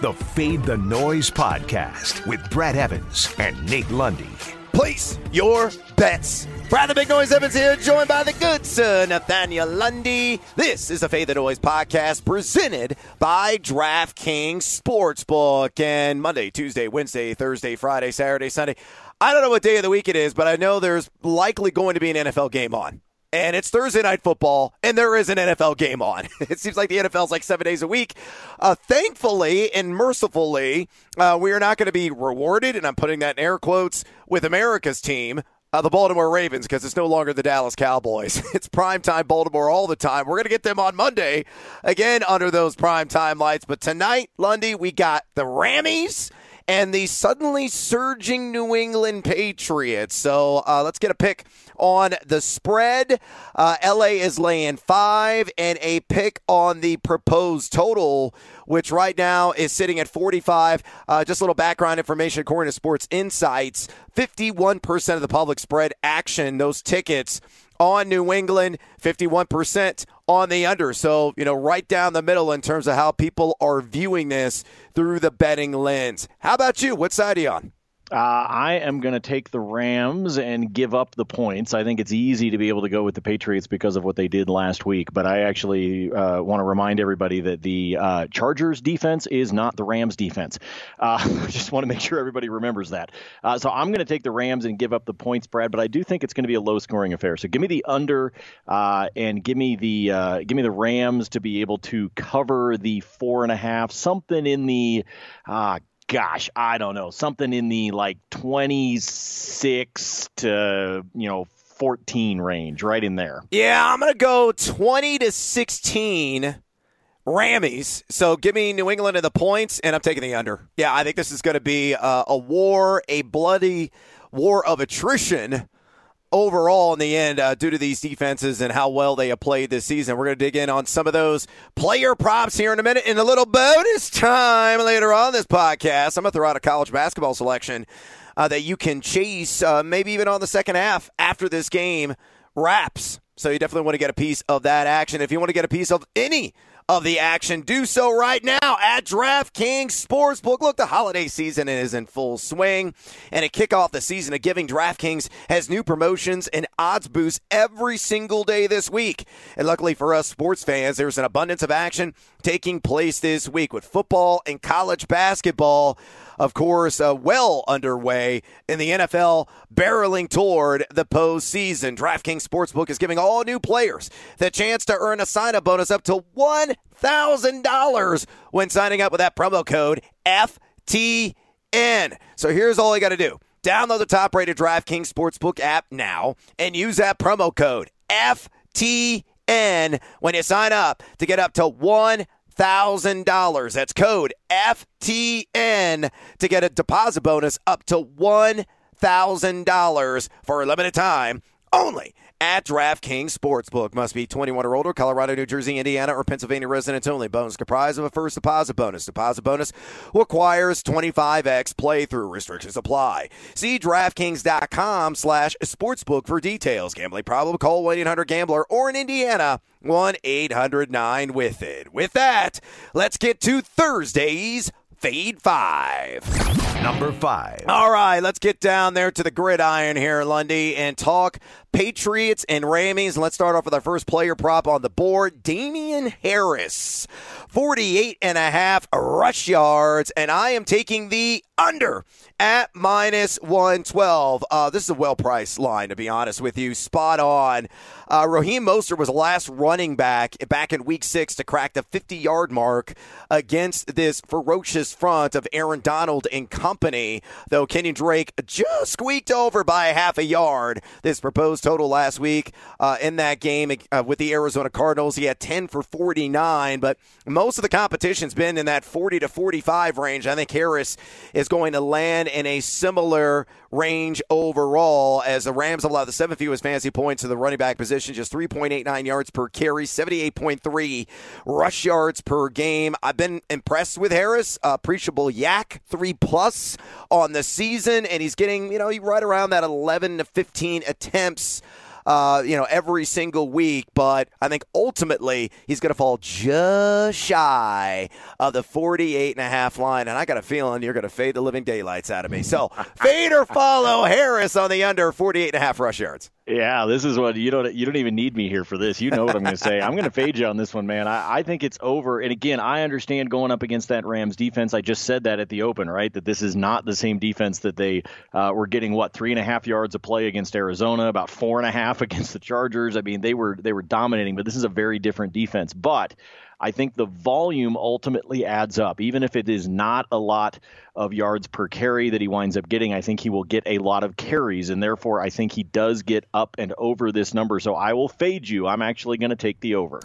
the Fade the Noise podcast with Brad Evans and Nate Lundy. Place your bets. Brad the Big Noise Evans here, joined by the good sir Nathaniel Lundy. This is the Fade the Noise podcast presented by DraftKings Sportsbook. And Monday, Tuesday, Wednesday, Thursday, Friday, Saturday, Sunday. I don't know what day of the week it is, but I know there's likely going to be an NFL game on and it's Thursday night football, and there is an NFL game on. It seems like the NFL's like seven days a week. Uh, thankfully and mercifully, uh, we are not going to be rewarded, and I'm putting that in air quotes, with America's team. Uh, the Baltimore Ravens, because it's no longer the Dallas Cowboys. It's primetime Baltimore all the time. We're going to get them on Monday, again, under those primetime lights. But tonight, Lundy, we got the Rammies and the suddenly surging New England Patriots. So uh, let's get a pick on the spread. Uh, LA is laying five, and a pick on the proposed total, which right now is sitting at 45. Uh, just a little background information according to Sports Insights 51% of the public spread action, those tickets on New England, 51% on the under. So, you know, right down the middle in terms of how people are viewing this through the betting lens. How about you? What side are you on? Uh, I am going to take the Rams and give up the points. I think it's easy to be able to go with the Patriots because of what they did last week. But I actually uh, want to remind everybody that the uh, Chargers defense is not the Rams defense. Uh, I just want to make sure everybody remembers that. Uh, so I'm going to take the Rams and give up the points, Brad. But I do think it's going to be a low scoring affair. So give me the under uh, and give me the give me the Rams to be able to cover the four and a half, something in the gosh, I don't know, something in the like 26 to, you know, 14 range, right in there. Yeah, I'm going to go 20 to 16 Rammies. So give me New England in the points, and I'm taking the under. Yeah, I think this is going to be uh, a war, a bloody war of attrition overall in the end uh, due to these defenses and how well they have played this season. We're going to dig in on some of those player props here in a minute in a little bonus time later on this podcast. I'm going to throw out a college basketball selection uh, that you can chase uh, maybe even on the second half after this game wraps. So you definitely want to get a piece of that action. If you want to get a piece of any of the action. Do so right now at DraftKings Sportsbook. Look, the holiday season is in full swing, and to kick off the season of giving, DraftKings has new promotions and odds boosts every single day this week. And luckily for us sports fans, there's an abundance of action taking place this week with football and college basketball of course, uh, well underway in the NFL, barreling toward the postseason. DraftKings Sportsbook is giving all new players the chance to earn a sign up bonus up to $1,000 when signing up with that promo code FTN. So here's all you got to do. Download the top rated DraftKings Sportsbook app now and use that promo code FTN when you sign up to get up to one $1,000. That's code FTN to get a deposit bonus up to $1,000 for a limited time only at DraftKings Sportsbook. Must be 21 or older, Colorado, New Jersey, Indiana, or Pennsylvania residents only. Bonus comprised of a first deposit bonus. Deposit bonus requires 25x playthrough. Restrictions apply. See DraftKings.com slash sportsbook for details. Gambling problem? Call 1-800-GAMBLER or in Indiana, 1-800-9-WITH-IT. With that, let's get to Thursday's Fade Five. Number five. All right, let's get down there to the gridiron here, Lundy, and talk Patriots and Rammies. Let's start off with our first player prop on the board, Damien Harris. 48 and a half rush yards, and I am taking the under at minus 112. Uh, this is a well priced line, to be honest with you. Spot on. Uh, Raheem Mostert was the last running back back in week six to crack the 50 yard mark against this ferocious front of Aaron Donald and company, though Kenyon Drake just squeaked over by half a yard. This proposed total last week uh, in that game uh, with the Arizona Cardinals. He had 10 for 49, but most of the competition's been in that 40 to 45 range. I think Harris is going to land in a similar range overall as the Rams allow the seventh fewest fantasy points to the running back position, just 3.89 yards per carry, 78.3 rush yards per game. I've been impressed with Harris. Uh, appreciable YAC, three plus on the season, and he's getting, you know, right around that 11 to 15 attempts uh, you know, every single week. But I think ultimately he's going to fall just shy of the 48 and a half line. And I got a feeling you're going to fade the living daylights out of me. So fade or follow Harris on the under 48 and a half rush yards. Yeah, this is what you don't you don't even need me here for this. You know what I'm going to say. I'm going to fade you on this one, man. I, I think it's over. And again, I understand going up against that Rams defense. I just said that at the open, right? That this is not the same defense that they uh, were getting. What three and a half yards of play against Arizona, about four and a half against the Chargers. I mean, they were they were dominating, but this is a very different defense. But I think the volume ultimately adds up. Even if it is not a lot of yards per carry that he winds up getting, I think he will get a lot of carries, and therefore I think he does get up and over this number. So I will fade you. I'm actually going to take the over.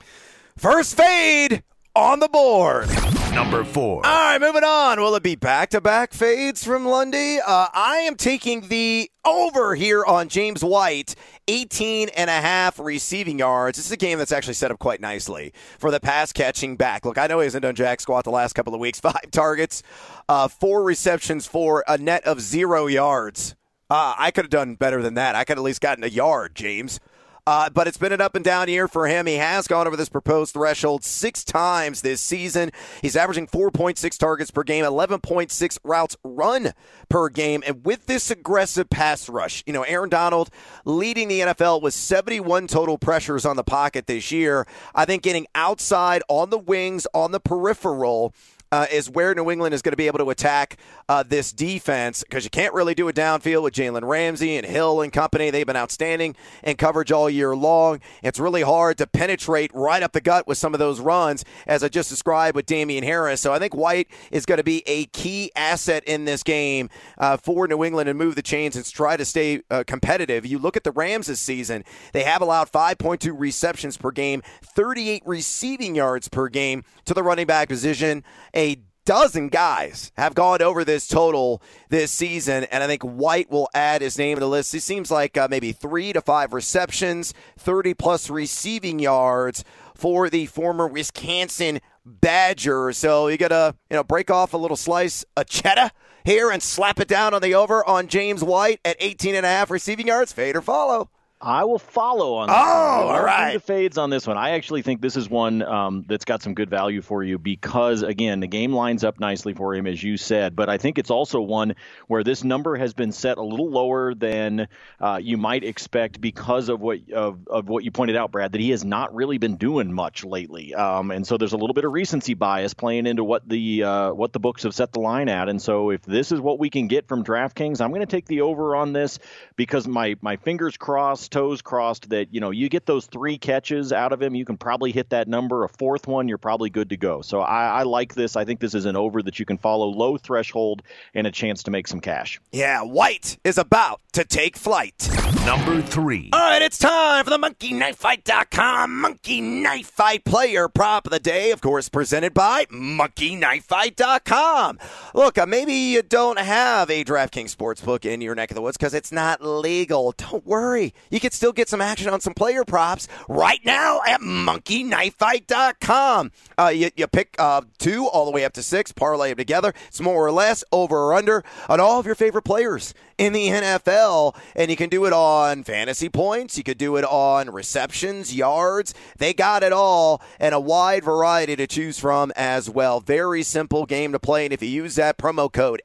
First fade on the board. Number four. All right, moving on. Will it be back to back fades from Lundy? Uh, I am taking the over here on James White, 18 and a half receiving yards. This is a game that's actually set up quite nicely for the pass catching back. Look, I know he hasn't done jack squat the last couple of weeks. Five targets, uh, four receptions for a net of zero yards. Uh, I could have done better than that. I could at least gotten a yard, James. Uh, but it's been an up and down year for him. He has gone over this proposed threshold six times this season. He's averaging 4.6 targets per game, 11.6 routes run per game. And with this aggressive pass rush, you know, Aaron Donald leading the NFL with 71 total pressures on the pocket this year. I think getting outside on the wings, on the peripheral, uh, is where New England is going to be able to attack uh, this defense because you can't really do it downfield with Jalen Ramsey and Hill and company. They've been outstanding in coverage all year long. It's really hard to penetrate right up the gut with some of those runs, as I just described with Damien Harris. So I think White is going to be a key asset in this game uh, for New England and move the chains and try to stay uh, competitive. You look at the Rams this season, they have allowed 5.2 receptions per game, 38 receiving yards per game to the running back position. A dozen guys have gone over this total this season, and I think White will add his name to the list. He seems like uh, maybe three to five receptions, 30 plus receiving yards for the former Wisconsin Badger. So you got to you know break off a little slice of cheddar here and slap it down on the over on James White at 18 and a half receiving yards. Fade or follow. I will follow on. This oh, one. all right. The fades on this one. I actually think this is one um, that's got some good value for you because, again, the game lines up nicely for him, as you said. But I think it's also one where this number has been set a little lower than uh, you might expect because of what of, of what you pointed out, Brad, that he has not really been doing much lately. Um, and so there's a little bit of recency bias playing into what the uh, what the books have set the line at. And so if this is what we can get from DraftKings, I'm going to take the over on this because my my fingers crossed toes crossed that you know you get those three catches out of him, you can probably hit that number. A fourth one, you're probably good to go. So I, I like this. I think this is an over that you can follow, low threshold, and a chance to make some cash. Yeah, White is about to take flight. Number three. All right, it's time for the monkey knife MonkeyKnifeFight.com Monkey Knife Fight player prop of the day. Of course, presented by monkey knife MonkeyKnifeFight.com. Look, uh, maybe you don't have a DraftKings sportsbook in your neck of the woods because it's not legal. Don't worry. You can still get some action on some player props right now at MonkeyKnifeFight.com. Uh, you, you pick uh, two all the way up to six, parlay them together. It's more or less over or under on all of your favorite players in the NFL, and you can do it on fantasy points. You could do it on receptions, yards. They got it all, and a wide variety to choose from as well. Very simple game to play, and if you use that promo code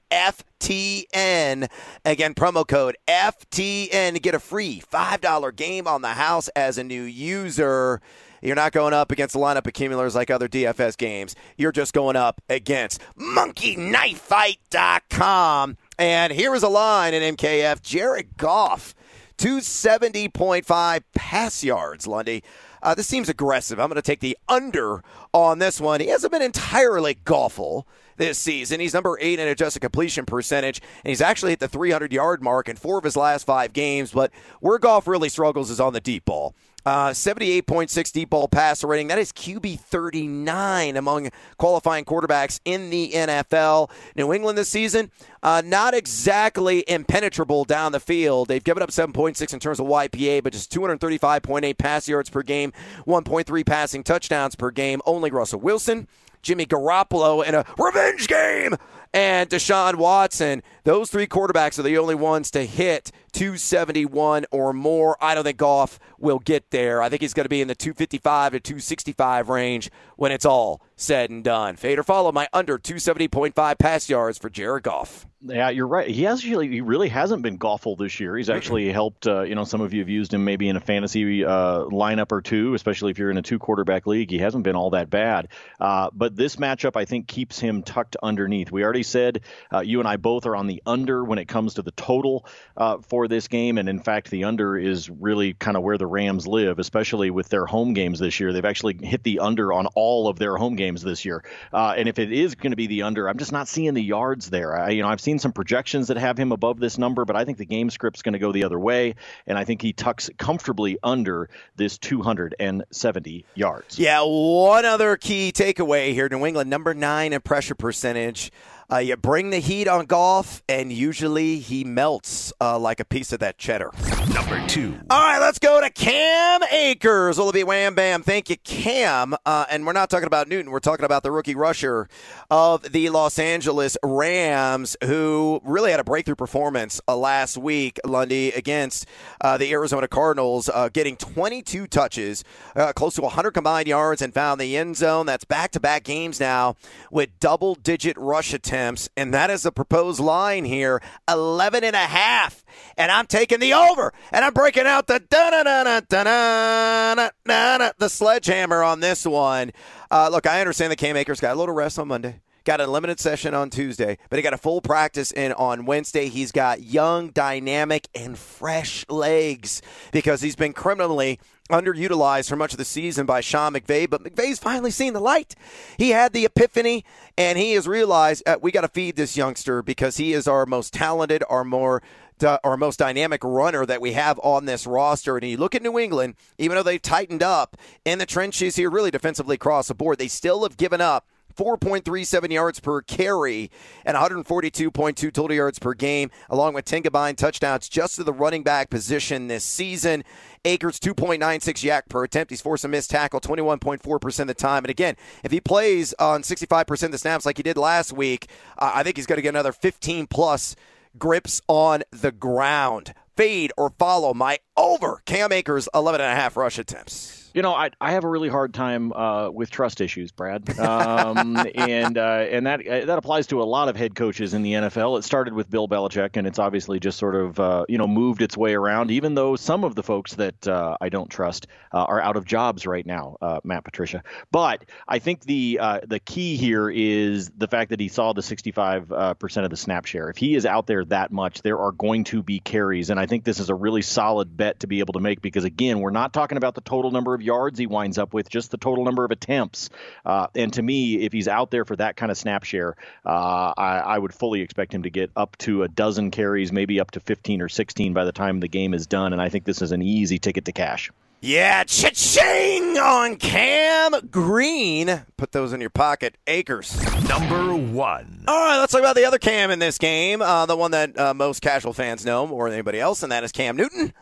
FTN, again, promo code FTN to get a free $5 game on the house as a new user. You're not going up against the lineup accumulators like other DFS games. You're just going up against monkeyknifefight.com. And here is a line in MKF Jared Goff, 270.5 pass yards, Lundy. Uh, this seems aggressive. I'm going to take the under on this one. He hasn't been entirely golful this season. He's number eight in adjusted completion percentage, and he's actually hit the 300 yard mark in four of his last five games. But where Goff really struggles is on the deep ball. Uh, 78.6 deep ball passer rating. That is QB 39 among qualifying quarterbacks in the NFL. New England this season, uh, not exactly impenetrable down the field. They've given up 7.6 in terms of YPA, but just 235.8 pass yards per game, 1.3 passing touchdowns per game. Only Russell Wilson, Jimmy Garoppolo in a revenge game, and Deshaun Watson. Those three quarterbacks are the only ones to hit 271 or more. I don't think Goff will get there. I think he's going to be in the 255 to 265 range when it's all said and done. Fade or follow my under 270.5 pass yards for Jared Goff. Yeah, you're right. He actually he really hasn't been awful this year. He's actually helped. Uh, you know, some of you have used him maybe in a fantasy uh, lineup or two, especially if you're in a two quarterback league. He hasn't been all that bad. Uh, but this matchup, I think, keeps him tucked underneath. We already said uh, you and I both are on the under when it comes to the total uh, for this game, and in fact, the under is really kind of where the Rams live, especially with their home games this year. They've actually hit the under on all of their home games this year. Uh, and if it is going to be the under, I'm just not seeing the yards there. I, you know, I've seen some projections that have him above this number, but I think the game script's going to go the other way, and I think he tucks comfortably under this 270 yards. Yeah, one other key takeaway here: New England number nine in pressure percentage. Uh, you bring the heat on Goff, and usually he melts uh, like a piece of that cheddar. Number two. All right, let's go to Cam Akers. Will it be wham bam? Thank you, Cam. Uh, and we're not talking about Newton. We're talking about the rookie rusher of the Los Angeles Rams, who really had a breakthrough performance uh, last week, Lundy, against uh, the Arizona Cardinals, uh, getting 22 touches, close to 100 combined yards, and found the end zone. That's back to back games now with double digit rush attempts attempts, and that is the proposed line here 11 and a half. And I'm taking the over, and I'm breaking out the the sledgehammer on this one. Uh, look, I understand the Cam Akers got a little rest on Monday got a limited session on Tuesday, but he got a full practice in on Wednesday. He's got young, dynamic, and fresh legs because he's been criminally underutilized for much of the season by Sean McVay, but McVay's finally seen the light. He had the epiphany, and he has realized uh, we got to feed this youngster because he is our most talented, our more our most dynamic runner that we have on this roster. And you look at New England, even though they've tightened up in the trenches here, really defensively across the board, they still have given up 4.37 yards per carry and 142.2 total yards per game, along with 10 combined touchdowns just to the running back position this season. Akers 2.96 YAC per attempt. He's forced a missed tackle 21.4% of the time. And again, if he plays on 65% of the snaps like he did last week, uh, I think he's going to get another 15 plus grips on the ground. Fade or follow my over Cam Akers 11 and a half rush attempts. You know, I, I have a really hard time uh, with trust issues, Brad, um, and uh, and that uh, that applies to a lot of head coaches in the NFL. It started with Bill Belichick, and it's obviously just sort of uh, you know moved its way around. Even though some of the folks that uh, I don't trust uh, are out of jobs right now, Matt Patricia. But I think the the key here is the fact that he saw the 65 percent of the snap share. If he is out there that much, there are going to be carries, and I think this is a really solid bet to be able to make because again, we're not talking about the total number of of yards he winds up with, just the total number of attempts. Uh, and to me, if he's out there for that kind of snap share, uh, I, I, would fully expect him to get up to a dozen carries, maybe up to 15 or 16 by the time the game is done. And I think this is an easy ticket to cash. Yeah, cha-ching on Cam Green. Put those in your pocket. Acres. Number one. All right, let's talk about the other Cam in this game. Uh, the one that uh, most casual fans know more than anybody else, and that is Cam Newton.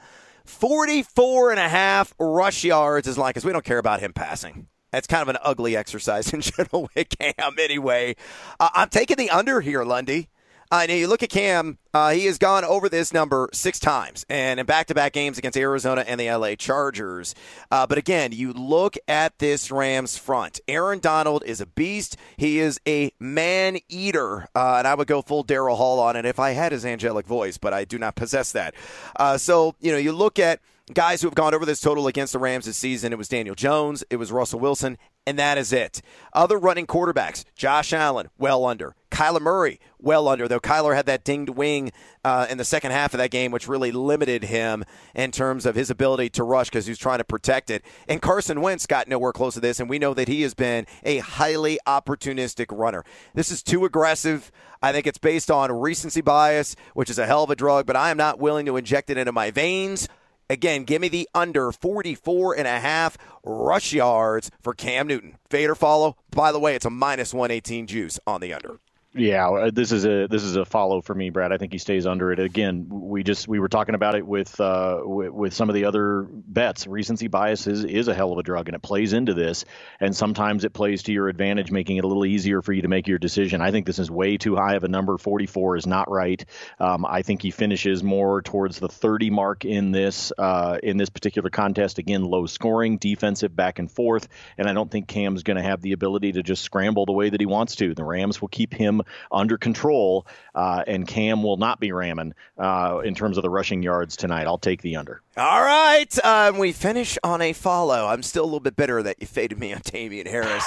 44 and a half rush yards is like, because we don't care about him passing. That's kind of an ugly exercise in general with Cam anyway. Uh, I'm taking the under here, Lundy. Uh, now you look at Cam; uh, he has gone over this number six times, and in back-to-back games against Arizona and the LA Chargers. Uh, but again, you look at this Rams front. Aaron Donald is a beast. He is a man eater, uh, and I would go full Daryl Hall on it if I had his angelic voice, but I do not possess that. Uh, so you know, you look at guys who have gone over this total against the Rams this season. It was Daniel Jones, it was Russell Wilson, and that is it. Other running quarterbacks, Josh Allen, well under. Kyler Murray, well under, though Kyler had that dinged wing uh, in the second half of that game, which really limited him in terms of his ability to rush because he was trying to protect it. And Carson Wentz got nowhere close to this, and we know that he has been a highly opportunistic runner. This is too aggressive. I think it's based on recency bias, which is a hell of a drug, but I am not willing to inject it into my veins. Again, give me the under 44 and a half rush yards for Cam Newton. Fade or follow. By the way, it's a minus 118 juice on the under. Yeah, uh, this is a this is a follow for me, Brad. I think he stays under it. Again, we just we were talking about it with uh, with, with, some of the other bets. Recency bias is, is a hell of a drug, and it plays into this. And sometimes it plays to your advantage, making it a little easier for you to make your decision. I think this is way too high of a number. 44 is not right. Um, I think he finishes more towards the 30 mark in this uh, in this particular contest. Again, low scoring, defensive back and forth, and I don't think Cam's going to have the ability to just scramble the way that he wants to. The Rams will keep him under control, uh, and Cam will not be ramming uh, in terms of the rushing yards tonight. I'll take the under. All right. Um, we finish on a follow. I'm still a little bit bitter that you faded me on Damien Harris.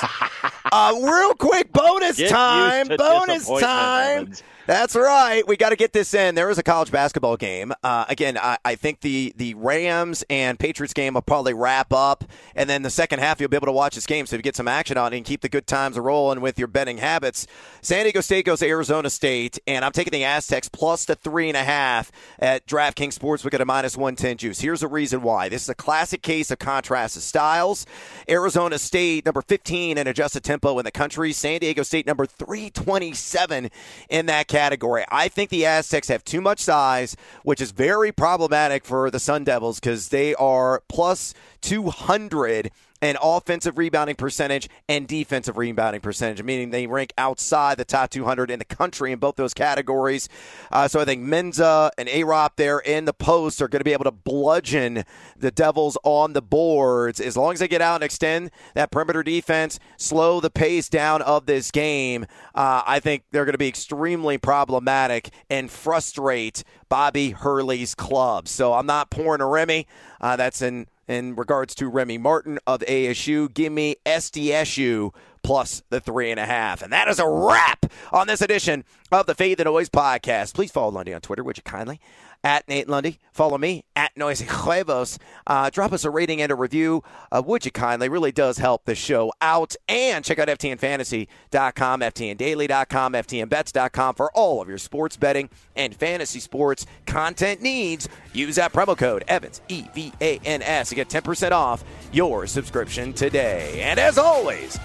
uh, real quick, bonus Get time. Bonus time. Evans. That's right. We got to get this in. There is a college basketball game. Uh, again, I, I, think the, the Rams and Patriots game will probably wrap up, and then the second half you'll be able to watch this game. So if you get some action on it and keep the good times rolling with your betting habits, San Diego State goes to Arizona State, and I'm taking the Aztecs plus the three and a half at DraftKings Sportsbook at a minus 110 juice. Here's the reason why. This is a classic case of contrast of styles. Arizona State, number 15 in adjusted tempo in the country. San Diego State, number 327 in that category. I think the Aztecs have too much size, which is very problematic for the Sun Devils because they are plus 200 and offensive rebounding percentage and defensive rebounding percentage, meaning they rank outside the top 200 in the country in both those categories. Uh, so I think Mensah and Arop there in the post are going to be able to bludgeon the Devils on the boards as long as they get out and extend that perimeter defense, slow the pace down of this game. Uh, I think they're going to be extremely problematic and frustrate Bobby Hurley's club. So I'm not pouring a Remy. Uh, that's in in regards to Remy Martin of ASU. Give me SDSU plus the three and a half. And that is a wrap on this edition of the Fade the Noise podcast. Please follow Lundy on Twitter, would you kindly? at Nate Lundy. Follow me at Noisy Huevos. Uh, drop us a rating and a review, uh, would you kindly? Really does help the show out. And check out FTNFantasy.com, FTNDaily.com, FTNBets.com for all of your sports betting and fantasy sports content needs. Use that promo code EVANS, E V A N S, to get 10% off your subscription today. And as always,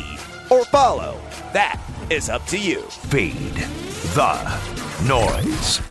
feed or follow. That is up to you. Feed the noise.